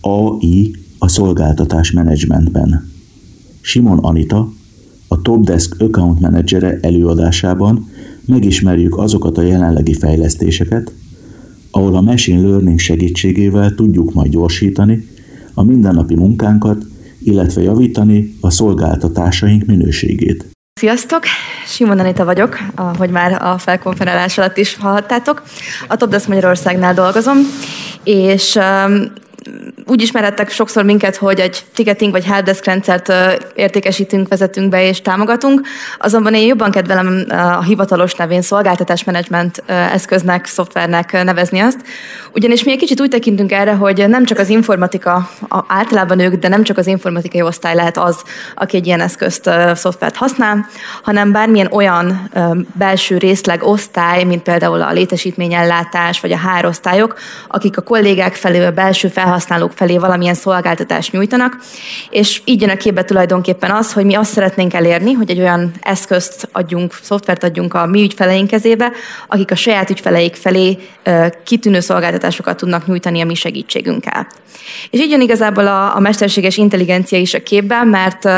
AI a szolgáltatás menedzsmentben. Simon Anita, a Topdesk Account Managere előadásában megismerjük azokat a jelenlegi fejlesztéseket, ahol a machine learning segítségével tudjuk majd gyorsítani a mindennapi munkánkat, illetve javítani a szolgáltatásaink minőségét. Sziasztok! Simon Anita vagyok, ahogy már a felkonferálás alatt is hallhattátok. A Topdesk Magyarországnál dolgozom, és úgy ismerettek sokszor minket, hogy egy ticketing vagy helpdesk rendszert értékesítünk, vezetünk be és támogatunk, azonban én jobban kedvelem a hivatalos nevén szolgáltatásmenedzsment eszköznek, szoftvernek nevezni azt, ugyanis mi egy kicsit úgy tekintünk erre, hogy nem csak az informatika, általában ők, de nem csak az informatikai osztály lehet az, aki egy ilyen eszközt, szoftvert használ, hanem bármilyen olyan belső részleg osztály, mint például a létesítményellátás vagy a hárosztályok, akik a kollégák felé, a belső felhasználók felé valamilyen szolgáltatást nyújtanak, és így jön a képbe tulajdonképpen az, hogy mi azt szeretnénk elérni, hogy egy olyan eszközt adjunk, szoftvert adjunk a mi ügyfeleink kezébe, akik a saját ügyfeleik felé kitűnő szolgáltatásokat tudnak nyújtani a mi segítségünkkel. És így jön igazából a, a mesterséges intelligencia is a képbe, mert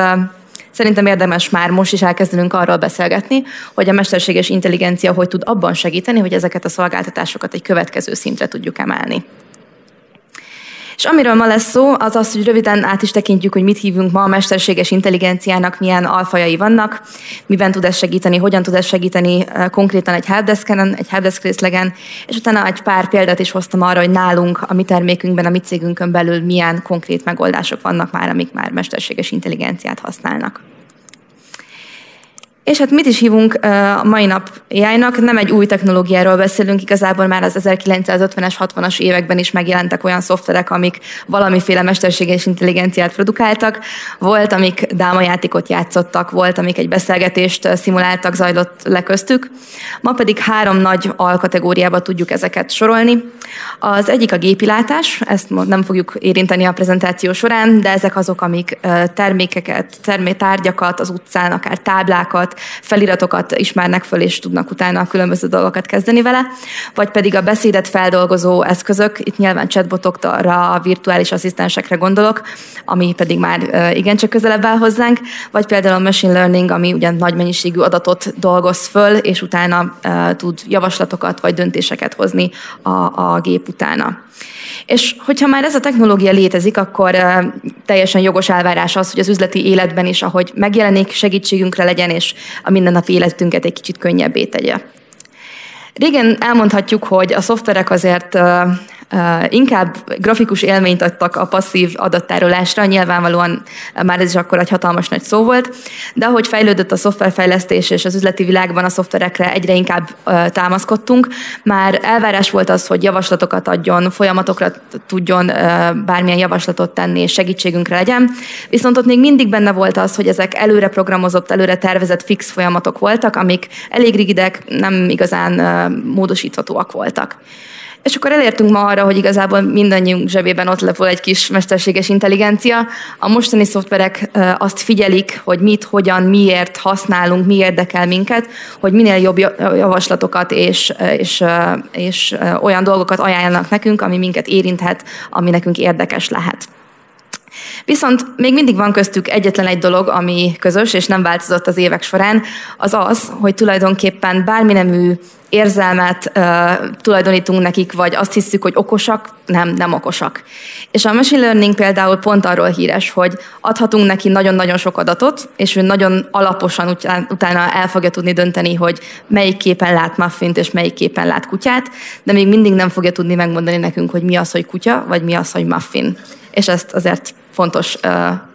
Szerintem érdemes már most is elkezdenünk arról beszélgetni, hogy a mesterséges intelligencia hogy tud abban segíteni, hogy ezeket a szolgáltatásokat egy következő szintre tudjuk emelni. És amiről ma lesz szó, az az, hogy röviden át is tekintjük, hogy mit hívunk ma a mesterséges intelligenciának, milyen alfajai vannak, miben tud ez segíteni, hogyan tud ez segíteni konkrétan egy helpdesken, egy helpdesk részlegen, és utána egy pár példát is hoztam arra, hogy nálunk, a mi termékünkben, a mi cégünkön belül milyen konkrét megoldások vannak már, amik már mesterséges intelligenciát használnak. És hát mit is hívunk a mai nap AI-nak? Nem egy új technológiáról beszélünk, igazából már az 1950-es, 60-as években is megjelentek olyan szoftverek, amik valamiféle mesterséges intelligenciát produkáltak. Volt, amik dámajátékot játszottak, volt, amik egy beszélgetést szimuláltak, zajlott le köztük. Ma pedig három nagy alkategóriába tudjuk ezeket sorolni. Az egyik a gépilátás, ezt nem fogjuk érinteni a prezentáció során, de ezek azok, amik termékeket, termétárgyakat az utcán, akár táblákat, feliratokat ismernek föl, és tudnak utána a különböző dolgokat kezdeni vele, vagy pedig a beszédet feldolgozó eszközök, itt nyilván chatbotokra, virtuális asszisztensekre gondolok, ami pedig már igencsak közelebb áll hozzánk, vagy például a machine learning, ami ugyan nagy mennyiségű adatot dolgoz föl, és utána tud javaslatokat vagy döntéseket hozni a, a gép utána. És hogyha már ez a technológia létezik, akkor teljesen jogos elvárás az, hogy az üzleti életben is, ahogy megjelenik, segítségünkre legyen, és a mindennapi életünket egy kicsit könnyebbé tegye. Régen elmondhatjuk, hogy a szoftverek azért inkább grafikus élményt adtak a passzív adattárolásra, nyilvánvalóan már ez is akkor egy hatalmas nagy szó volt, de ahogy fejlődött a szoftverfejlesztés és az üzleti világban a szoftverekre egyre inkább támaszkodtunk, már elvárás volt az, hogy javaslatokat adjon, folyamatokra tudjon bármilyen javaslatot tenni és segítségünkre legyen, viszont ott még mindig benne volt az, hogy ezek előre programozott, előre tervezett fix folyamatok voltak, amik elég rigidek, nem igazán módosíthatóak voltak. És akkor elértünk ma arra, hogy igazából mindannyiunk zsebében ott lepol egy kis mesterséges intelligencia. A mostani szoftverek azt figyelik, hogy mit, hogyan, miért használunk, mi érdekel minket, hogy minél jobb javaslatokat és, és, és olyan dolgokat ajánlanak nekünk, ami minket érinthet, ami nekünk érdekes lehet. Viszont még mindig van köztük egyetlen egy dolog, ami közös, és nem változott az évek során, az az, hogy tulajdonképpen bármi nemű érzelmet uh, tulajdonítunk nekik, vagy azt hiszük, hogy okosak, nem, nem okosak. És a machine learning például pont arról híres, hogy adhatunk neki nagyon-nagyon sok adatot, és ő nagyon alaposan utána el fogja tudni dönteni, hogy melyik képen lát muffint, és melyik képen lát kutyát, de még mindig nem fogja tudni megmondani nekünk, hogy mi az, hogy kutya, vagy mi az, hogy muffin. És ezt azért fontos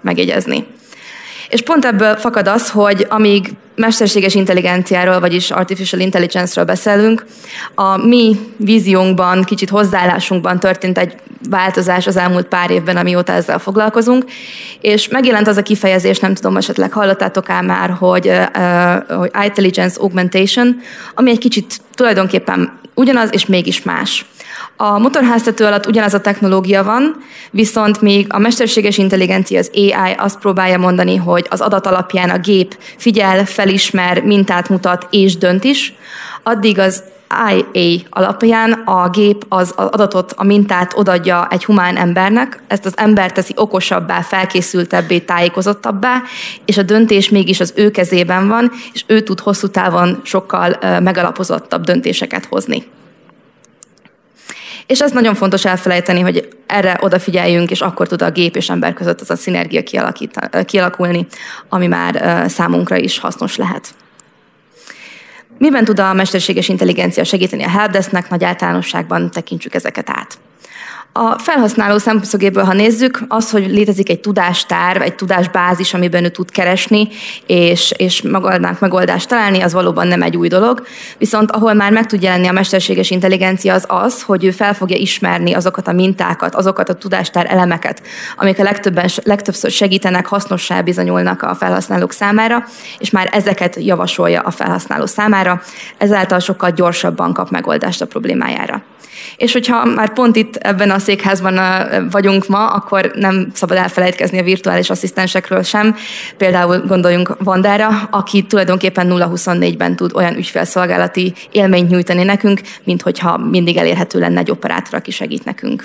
megjegyezni. És pont ebből fakad az, hogy amíg mesterséges intelligenciáról, vagyis artificial intelligence-ről beszélünk, a mi víziónkban, kicsit hozzáállásunkban történt egy változás az elmúlt pár évben, amióta ezzel foglalkozunk, és megjelent az a kifejezés, nem tudom, esetleg hallottátok el már, hogy, uh, hogy intelligence augmentation, ami egy kicsit tulajdonképpen ugyanaz, és mégis más. A motorháztető alatt ugyanaz a technológia van, viszont még a mesterséges intelligencia, az AI azt próbálja mondani, hogy az adat alapján a gép figyel, felismer, mintát mutat és dönt is, addig az IA alapján a gép az adatot, a mintát odadja egy humán embernek, ezt az ember teszi okosabbá, felkészültebbé, tájékozottabbá, és a döntés mégis az ő kezében van, és ő tud hosszú távon sokkal megalapozottabb döntéseket hozni. És ez nagyon fontos elfelejteni, hogy erre odafigyeljünk, és akkor tud a gép és ember között az a szinergia kialakulni, ami már számunkra is hasznos lehet. Miben tud a mesterséges intelligencia segíteni a helpdesknek? Nagy általánosságban tekintsük ezeket át. A felhasználó szemszögéből, ha nézzük, az, hogy létezik egy tudástár, egy tudásbázis, amiben ő tud keresni, és, és magadnak megoldást találni, az valóban nem egy új dolog. Viszont ahol már meg tud jelenni a mesterséges intelligencia, az az, hogy ő fel fogja ismerni azokat a mintákat, azokat a tudástár elemeket, amik a legtöbben, legtöbbször segítenek, hasznossá bizonyulnak a felhasználók számára, és már ezeket javasolja a felhasználó számára, ezáltal sokkal gyorsabban kap megoldást a problémájára. És hogyha már pont itt ebben a székházban vagyunk ma, akkor nem szabad elfelejtkezni a virtuális asszisztensekről sem. Például gondoljunk Vandára, aki tulajdonképpen 0-24-ben tud olyan ügyfélszolgálati élményt nyújtani nekünk, mint hogyha mindig elérhető lenne egy operátor, aki segít nekünk.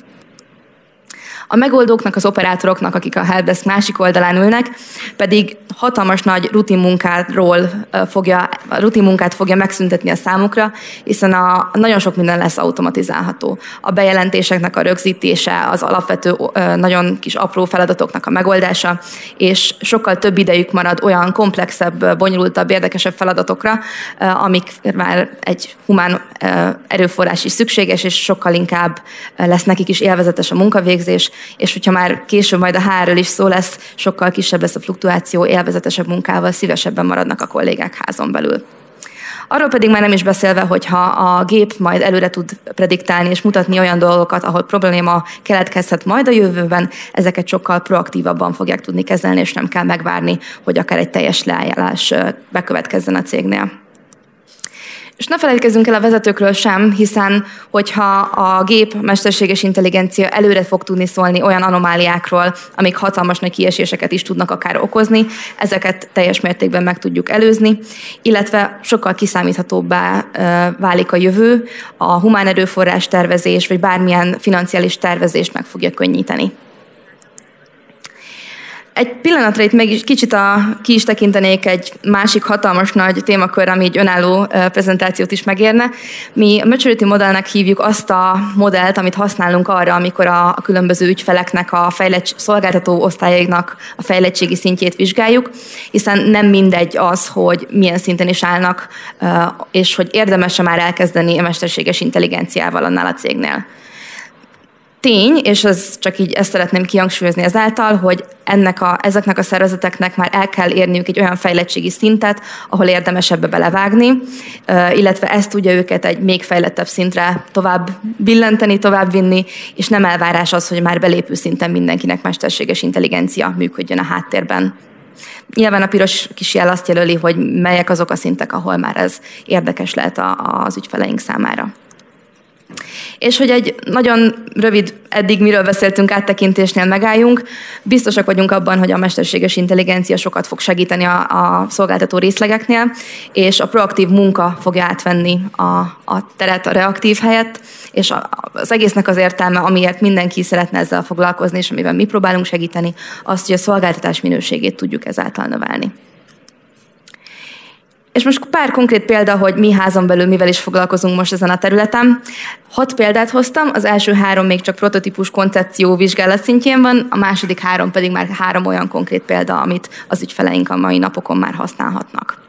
A megoldóknak, az operátoroknak, akik a helpdesk másik oldalán ülnek, pedig hatalmas nagy rutin munkáról fogja, rutin munkát fogja megszüntetni a számukra, hiszen a, nagyon sok minden lesz automatizálható. A bejelentéseknek a rögzítése, az alapvető, nagyon kis apró feladatoknak a megoldása, és sokkal több idejük marad olyan komplexebb, bonyolultabb, érdekesebb feladatokra, amik már egy humán erőforrás is szükséges, és sokkal inkább lesz nekik is élvezetes a munkavégzés, és hogyha már később majd a hárról is szó lesz, sokkal kisebb lesz a fluktuáció, élvezetesebb munkával szívesebben maradnak a kollégák házon belül. Arról pedig már nem is beszélve, hogyha a gép majd előre tud prediktálni és mutatni olyan dolgokat, ahol probléma keletkezhet majd a jövőben, ezeket sokkal proaktívabban fogják tudni kezelni, és nem kell megvárni, hogy akár egy teljes leállás bekövetkezzen a cégnél. És ne felejtkezzünk el a vezetőkről sem, hiszen hogyha a gép mesterséges intelligencia előre fog tudni szólni olyan anomáliákról, amik hatalmas nagy kieséseket is tudnak akár okozni, ezeket teljes mértékben meg tudjuk előzni, illetve sokkal kiszámíthatóbbá válik a jövő, a humán erőforrás tervezés, vagy bármilyen financiális tervezést meg fogja könnyíteni. Egy pillanatra itt meg is kicsit a, ki is tekintenék egy másik hatalmas nagy témakör, ami egy önálló prezentációt is megérne. Mi a Maturity modellnek hívjuk azt a modellt, amit használunk arra, amikor a, a különböző ügyfeleknek, a fejlett, szolgáltató osztályainak a fejlettségi szintjét vizsgáljuk, hiszen nem mindegy az, hogy milyen szinten is állnak, és hogy érdemes-e már elkezdeni a mesterséges intelligenciával annál a cégnél. Tény, és ez csak így ezt szeretném kihangsúlyozni ezáltal, hogy ennek a, ezeknek a szervezeteknek már el kell érniük egy olyan fejlettségi szintet, ahol érdemes ebbe belevágni, illetve ezt tudja őket egy még fejlettebb szintre tovább billenteni, tovább vinni, és nem elvárás az, hogy már belépő szinten mindenkinek mesterséges intelligencia működjön a háttérben. Nyilván a piros kis jel azt jelöli, hogy melyek azok a szintek, ahol már ez érdekes lehet az ügyfeleink számára. És hogy egy nagyon rövid, eddig miről beszéltünk áttekintésnél megálljunk, biztosak vagyunk abban, hogy a mesterséges intelligencia sokat fog segíteni a, a szolgáltató részlegeknél, és a proaktív munka fogja átvenni a, a teret a reaktív helyett, és a, az egésznek az értelme, amiért mindenki szeretne ezzel foglalkozni, és amiben mi próbálunk segíteni, azt, hogy a szolgáltatás minőségét tudjuk ezáltal növelni. És most pár konkrét példa, hogy mi házon belül mivel is foglalkozunk most ezen a területen. Hat példát hoztam, az első három még csak prototípus koncepció vizsgálat szintjén van, a második három pedig már három olyan konkrét példa, amit az ügyfeleink a mai napokon már használhatnak.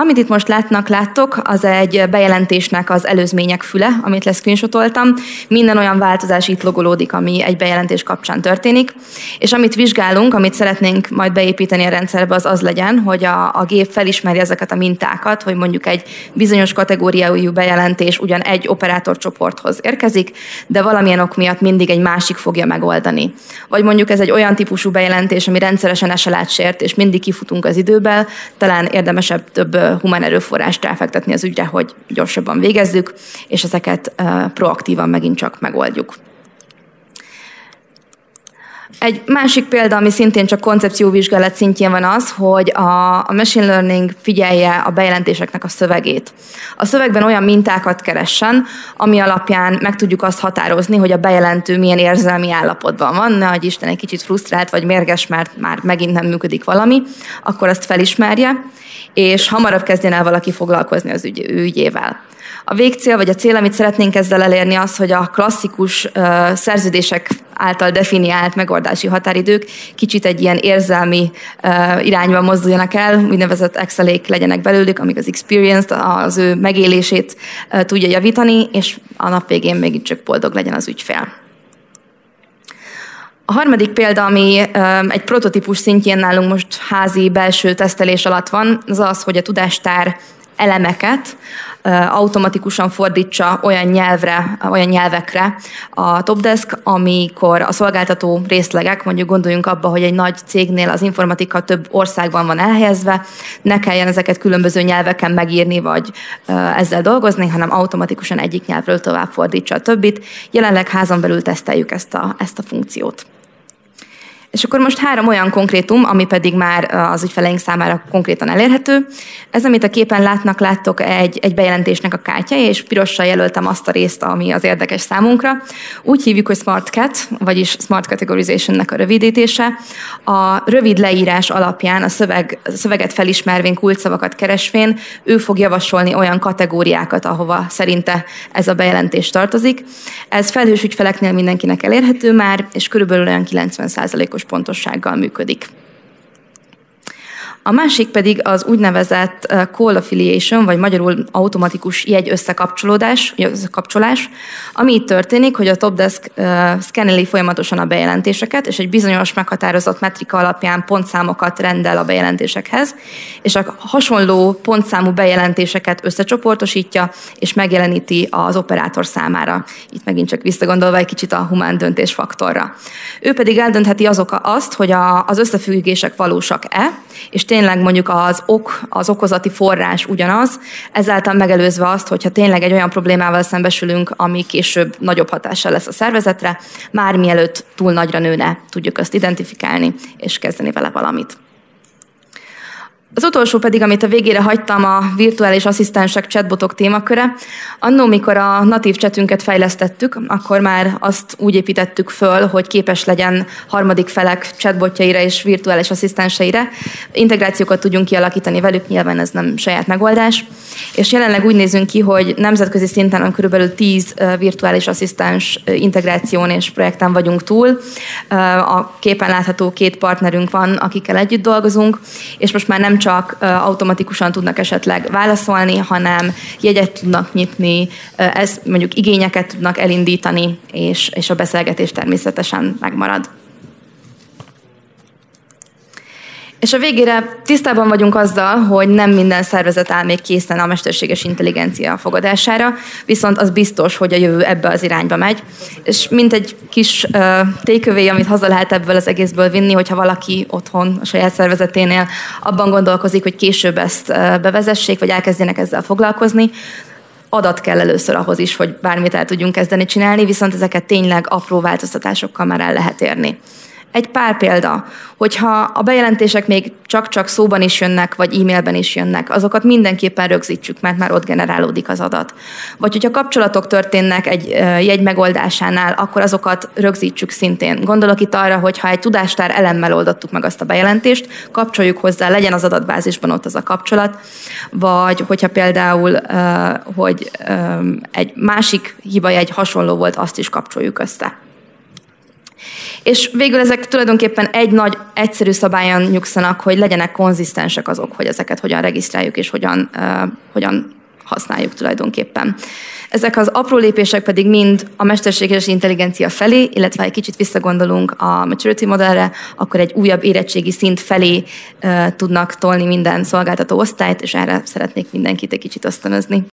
Amit itt most látnak, láttok, az egy bejelentésnek az előzmények füle, amit leszcreenshotoltam. Minden olyan változás itt logolódik, ami egy bejelentés kapcsán történik. És amit vizsgálunk, amit szeretnénk majd beépíteni a rendszerbe, az az legyen, hogy a, a gép felismeri ezeket a mintákat, hogy mondjuk egy bizonyos kategóriájú bejelentés ugyan egy operátorcsoporthoz érkezik, de valamilyen ok miatt mindig egy másik fogja megoldani. Vagy mondjuk ez egy olyan típusú bejelentés, ami rendszeresen eselát sért, és mindig kifutunk az időben, talán érdemesebb több humán erőforrást elfektetni az ügyre, hogy gyorsabban végezzük, és ezeket proaktívan megint csak megoldjuk. Egy másik példa, ami szintén csak koncepcióvizsgálat szintjén van az, hogy a, a machine learning figyelje a bejelentéseknek a szövegét. A szövegben olyan mintákat keressen, ami alapján meg tudjuk azt határozni, hogy a bejelentő milyen érzelmi állapotban van, ne hogy Isten egy kicsit frusztrált vagy mérges, mert már megint nem működik valami, akkor azt felismerje, és hamarabb kezdjen el valaki foglalkozni az ügy, ügyével. A végcél, vagy a cél, amit szeretnénk ezzel elérni, az, hogy a klasszikus uh, szerződések által definiált megoldási határidők kicsit egy ilyen érzelmi uh, irányba mozduljanak el, úgynevezett excelék legyenek belőlük, amik az experience az ő megélését uh, tudja javítani, és a nap végén még csak boldog legyen az ügyfél. A harmadik példa, ami egy prototípus szintjén nálunk most házi belső tesztelés alatt van, az az, hogy a tudástár elemeket automatikusan fordítsa olyan nyelvre, olyan nyelvekre a Topdesk, amikor a szolgáltató részlegek, mondjuk gondoljunk abba, hogy egy nagy cégnél az informatika több országban van elhelyezve, ne kelljen ezeket különböző nyelveken megírni, vagy ezzel dolgozni, hanem automatikusan egyik nyelvről tovább fordítsa a többit. Jelenleg házon belül teszteljük ezt a, ezt a funkciót. És akkor most három olyan konkrétum, ami pedig már az ügyfeleink számára konkrétan elérhető. Ez, amit a képen látnak, láttok egy, egy bejelentésnek a kártyája, és pirossal jelöltem azt a részt, ami az érdekes számunkra. Úgy hívjuk, hogy Smart Cat, vagyis Smart Categorization-nek a rövidítése. A rövid leírás alapján, a, szöveg, a szöveget felismervén, kulcsszavakat keresvén, ő fog javasolni olyan kategóriákat, ahova szerinte ez a bejelentés tartozik. Ez felhős ügyfeleknél mindenkinek elérhető már, és körülbelül olyan 90%-os pontossággal működik. A másik pedig az úgynevezett uh, call affiliation, vagy magyarul automatikus jegy összekapcsolódás, összekapcsolás, ami itt történik, hogy a Topdesk uh, szkenneli folyamatosan a bejelentéseket, és egy bizonyos meghatározott metrika alapján pontszámokat rendel a bejelentésekhez, és a hasonló pontszámú bejelentéseket összecsoportosítja, és megjeleníti az operátor számára. Itt megint csak visszagondolva egy kicsit a humán döntésfaktorra. Ő pedig eldöntheti azok azt, hogy a, az összefüggések valósak-e, és tényleg mondjuk az ok, az okozati forrás ugyanaz, ezáltal megelőzve azt, hogyha tényleg egy olyan problémával szembesülünk, ami később nagyobb hatással lesz a szervezetre, már mielőtt túl nagyra nőne, tudjuk azt identifikálni és kezdeni vele valamit. Az utolsó pedig, amit a végére hagytam, a virtuális asszisztensek chatbotok témaköre. Annó, mikor a natív chatünket fejlesztettük, akkor már azt úgy építettük föl, hogy képes legyen harmadik felek chatbotjaira és virtuális asszisztenseire. Integrációkat tudjunk kialakítani velük, nyilván ez nem saját megoldás. És jelenleg úgy nézünk ki, hogy nemzetközi szinten körülbelül 10 virtuális asszisztens integráción és projekten vagyunk túl. A képen látható két partnerünk van, akikkel együtt dolgozunk, és most már nem csak automatikusan tudnak esetleg válaszolni, hanem jegyet tudnak nyitni, ez mondjuk igényeket tudnak elindítani, és, és a beszélgetés természetesen megmarad. És a végére tisztában vagyunk azzal, hogy nem minden szervezet áll még készen a mesterséges intelligencia fogadására, viszont az biztos, hogy a jövő ebbe az irányba megy. És mint egy kis uh, tékövé, amit haza lehet ebből az egészből vinni, hogyha valaki otthon a saját szervezeténél abban gondolkozik, hogy később ezt uh, bevezessék, vagy elkezdjenek ezzel foglalkozni, adat kell először ahhoz is, hogy bármit el tudjunk kezdeni csinálni, viszont ezeket tényleg apró változtatásokkal már el lehet érni. Egy pár példa, hogyha a bejelentések még csak-csak szóban is jönnek, vagy e-mailben is jönnek, azokat mindenképpen rögzítsük, mert már ott generálódik az adat. Vagy hogyha kapcsolatok történnek egy jegy megoldásánál, akkor azokat rögzítsük szintén. Gondolok itt arra, hogy ha egy tudástár elemmel oldottuk meg azt a bejelentést, kapcsoljuk hozzá, legyen az adatbázisban ott az a kapcsolat, vagy hogyha például, hogy egy másik hibajegy hasonló volt, azt is kapcsoljuk össze. És végül ezek tulajdonképpen egy nagy, egyszerű szabályon nyugszanak, hogy legyenek konzisztensek azok, hogy ezeket hogyan regisztráljuk és hogyan, uh, hogyan használjuk tulajdonképpen. Ezek az apró lépések pedig mind a mesterséges intelligencia felé, illetve ha egy kicsit visszagondolunk a maturity modellre, akkor egy újabb érettségi szint felé uh, tudnak tolni minden szolgáltató osztályt, és erre szeretnék mindenkit egy kicsit ösztönözni.